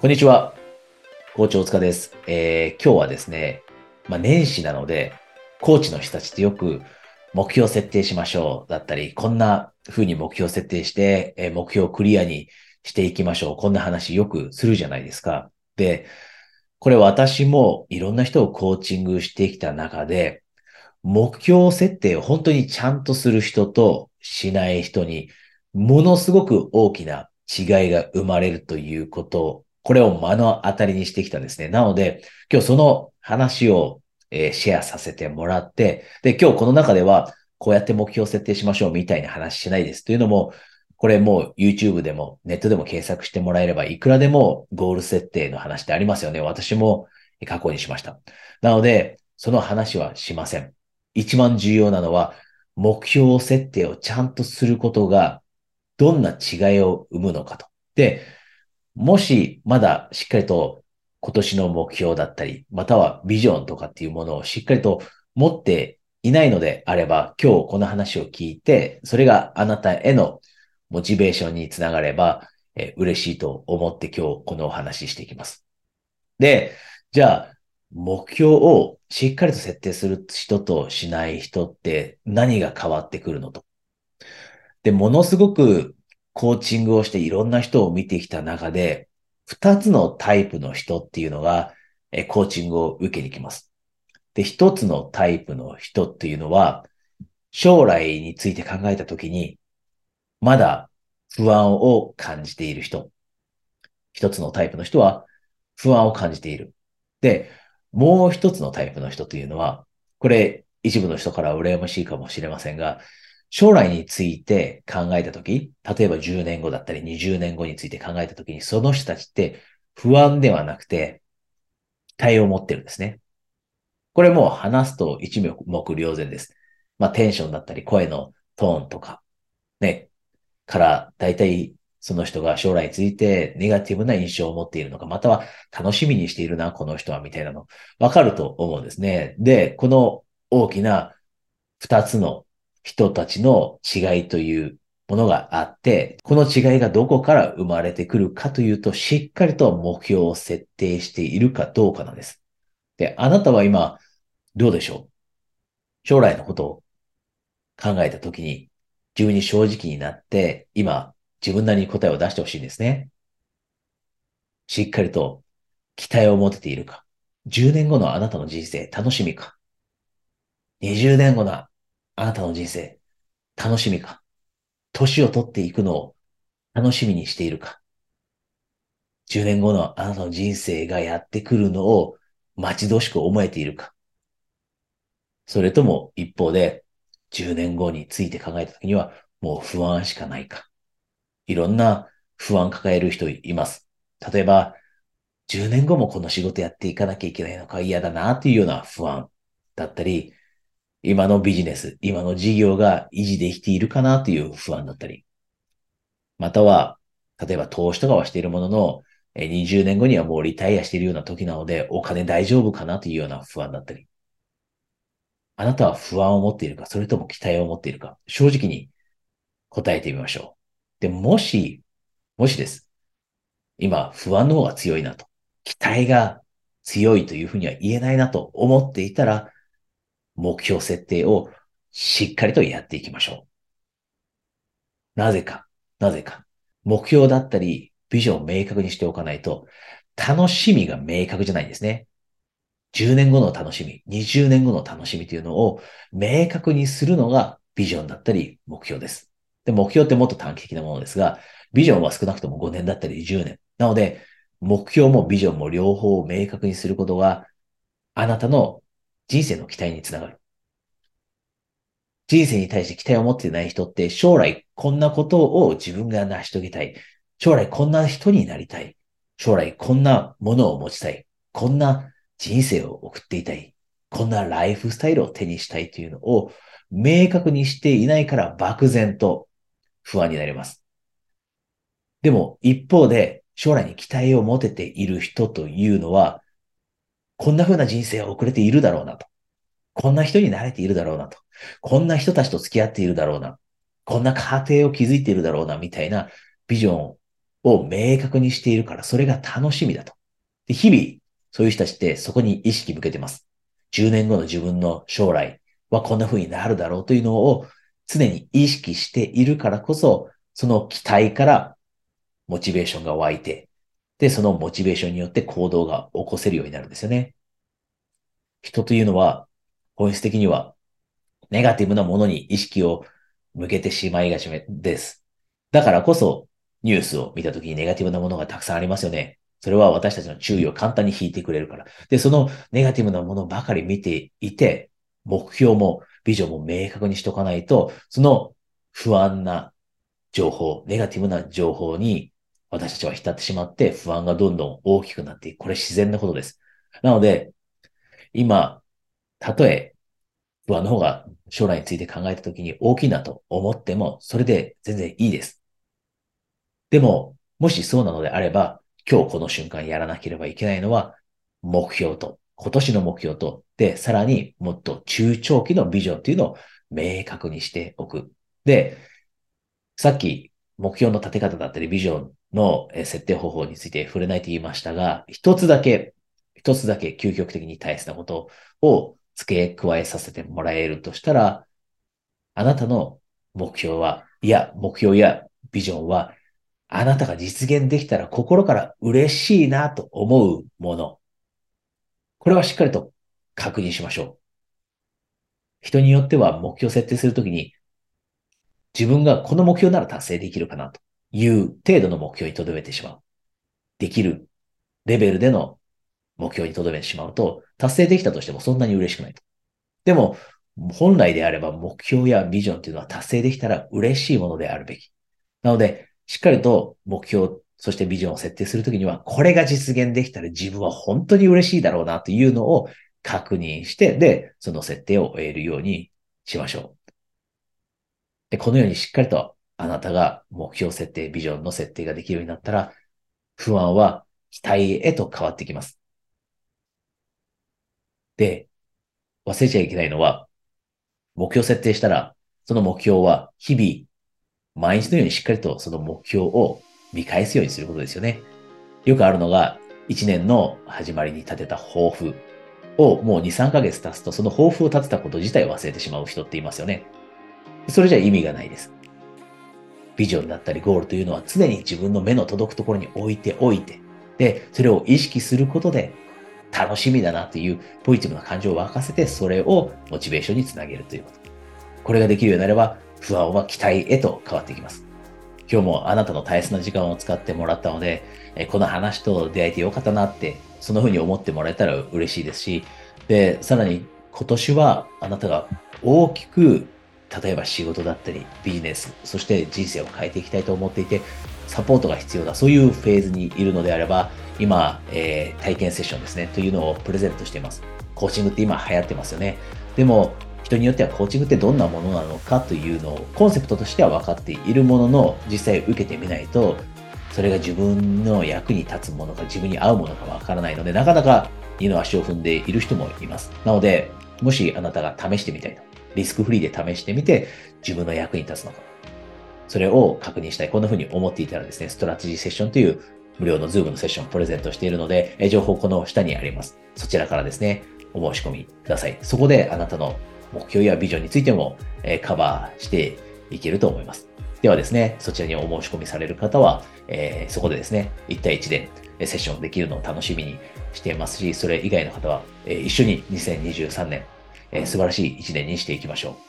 こんにちは。校長塚です。えー今日はですね、まあ、年始なので、コーチの人たちってよく目標設定しましょうだったり、こんな風に目標設定して、えー目標をクリアにしていきましょう。こんな話よくするじゃないですか。で、これ私もいろんな人をコーチングしてきた中で、目標設定を本当にちゃんとする人としない人に、ものすごく大きな違いが生まれるということ、これを目の当たりにしてきたんですね。なので、今日その話を、えーシェアさせてもらって、で、今日この中では、こうやって目標設定しましょうみたいな話しないです。というのも、これもう YouTube でもネットでも検索してもらえれば、いくらでもゴール設定の話ってありますよね。私も過去にしました。なので、その話はしません。一番重要なのは、目標設定をちゃんとすることが、どんな違いを生むのかと。で、もしまだしっかりと今年の目標だったり、またはビジョンとかっていうものをしっかりと持っていないのであれば、今日この話を聞いて、それがあなたへのモチベーションにつながれば、え嬉しいと思って今日このお話ししていきます。で、じゃあ、目標をしっかりと設定する人としない人って何が変わってくるのと。で、ものすごくコーチングをしていろんな人を見てきた中で、二つのタイプの人っていうのが、えコーチングを受けに来ます。で、一つのタイプの人っていうのは、将来について考えたときに、まだ不安を感じている人。一つのタイプの人は不安を感じている。で、もう一つのタイプの人というのは、これ一部の人から羨ましいかもしれませんが、将来について考えたとき、例えば10年後だったり20年後について考えたときに、その人たちって不安ではなくて、期待を持ってるんですね。これも話すと一目瞭然です。まあテンションだったり声のトーンとか、ね、から大体その人が将来についてネガティブな印象を持っているのか、または楽しみにしているな、この人は、みたいなの、わかると思うんですね。で、この大きな二つの人たちの違いというものがあって、この違いがどこから生まれてくるかというと、しっかりと目標を設定しているかどうかなんです。で、あなたは今、どうでしょう？将来のことを考えたときに、自分に正直になって、今、自分なりに答えを出してほしいんですね。しっかりと期待を持てているか。10年後のあなたの人生、楽しみか。20年後のあなたの人生、楽しみか？年を取っていくのを楽しみにしているか？10年後のあなたの人生がやってくるのを待ち遠しく思えているか？それとも一方で、10年後について考えたときには、もう不安しかないか？いろんな不安抱える人います。例えば、10年後もこの仕事やっていかなきゃいけないのか？嫌だなっていうような不安だったり、今のビジネス、今の事業が維持できているかなという不安だったり、または、例えば投資とかはしているものの、20年後にはもうリタイアしているような時なので、お金大丈夫かなというような不安だったり、あなたは不安を持っているか、それとも期待を持っているか、正直に答えてみましょう。で、もし、もしです。今、不安の方が強いなと。期待が強いというふうには言えないなと思っていたら、目標設定をしっかりとやっていきましょう。なぜか、なぜか。目標だったり、ビジョンを明確にしておかないと、楽しみが明確じゃないんですね。10年後の楽しみ、20年後の楽しみというのを明確にするのがビジョンだったり目標です。で、目標ってもっと短期的なものですが、ビジョンは少なくとも5年だったり10年。なので、目標もビジョンも両方を明確にすることが、あなたの人生の期待につながる。人生に対して期待を持っていない人って、将来こんなことを自分が成し遂げたい。将来こんな人になりたい。将来こんなものを持ちたい。こんな人生を送っていたい。こんなライフスタイルを手にしたいというのを明確にしていないから漠然と不安になります。でも一方で将来に期待を持てている人というのは、こんな風な人生を送れているだろうなと。こんな人になれているだろうなと。こんな人たちと付き合っているだろうな。こんな家庭を築いているだろうな、みたいなビジョンを明確にしているから、それが楽しみだと。で日々、そういう人たちってそこに意識向けてます。10年後の自分の将来はこんな風になるだろうというのを常に意識しているからこそ、その期待からモチベーションが湧いて、で、そのモチベーションによって行動が起こせるようになるんですよね。人というのは、本質的には、ネガティブなものに意識を向けてしまいがちです。だからこそ、ニュースを見たときにネガティブなものがたくさんありますよね。それは私たちの注意を簡単に引いてくれるから。で、そのネガティブなものばかり見ていて、目標もビジョンも明確にしとかないと、その不安な情報、ネガティブな情報に私たちは浸ってしまって不安がどんどん大きくなっていく。これ自然なことです。なので、今、たとえ不安の方が将来について考えたときに大きいなと思っても、それで全然いいです。でも、もしそうなのであれば、今日この瞬間やらなければいけないのは、目標と、今年の目標と、で、さらにもっと中長期のビジョンっていうのを明確にしておく。で、さっき目標の立て方だったりビジョンの設定方法について触れないと言いましたが、一つだけ、一つだけ究極的に大切なことを付け加えさせてもらえるとしたら、あなたの目標は、いや、目標やビジョンは、あなたが実現できたら心から嬉しいなと思うもの。これはしっかりと確認しましょう。人によっては目標設定するときに、自分がこの目標なら達成できるかなという程度の目標に留めてしまう。できるレベルでの目標に留めてしまうと、達成できたとしてもそんなに嬉しくないと。でも、本来であれば目標やビジョンっていうのは達成できたら嬉しいものであるべき。なので、しっかりと目標、そしてビジョンを設定するときには、これが実現できたら自分は本当に嬉しいだろうなというのを確認して、で、その設定を終えるようにしましょう。で、このようにしっかりとあなたが目標設定、ビジョンの設定ができるようになったら、不安は期待へと変わってきます。で、忘れちゃいけないのは、目標設定したら、その目標は日々、毎日のようにしっかりとその目標を見返すようにすることですよね。よくあるのが、1年の始まりに立てた抱負をもう2、3ヶ月経つと、その抱負を立てたこと自体忘れてしまう人っていますよね。それじゃ意味がないです。ビジョンだったりゴールというのは常に自分の目の届くところに置いておいて、で、それを意識することで楽しみだなというポジティブな感情を沸かせて、それをモチベーションにつなげるということ。これができるようになれば、不安は期待へと変わっていきます。今日もあなたの大切な時間を使ってもらったので、この話と出会えてよかったなって、そのふうに思ってもらえたら嬉しいですし、で、さらに今年はあなたが大きく例えば仕事だったりビジネス、そして人生を変えていきたいと思っていて、サポートが必要だ、そういうフェーズにいるのであれば、今、えー、体験セッションですね、というのをプレゼントしています。コーチングって今流行ってますよね。でも、人によってはコーチングってどんなものなのかというのをコンセプトとしては分かっているものの実際受けてみないとそれが自分の役に立つものか自分に合うものか分からないのでなかなか二の足を踏んでいる人もいます。なのでもしあなたが試してみたいとリスクフリーで試してみて、自分の役に立つのか。それを確認したい。こんな風に思っていたらですね、ストラテジーセッションという無料のズームのセッションをプレゼントしているので、情報この下にあります。そちらからですね、お申し込みください。そこであなたの目標やビジョンについても、えカバーしていけると思います。ではですね、そちらにお申し込みされる方は、えー、そこでですね、1対1でセッションできるのを楽しみにしていますし、それ以外の方は、え、一緒に2023年えー、素晴らしい一年にしていきましょう。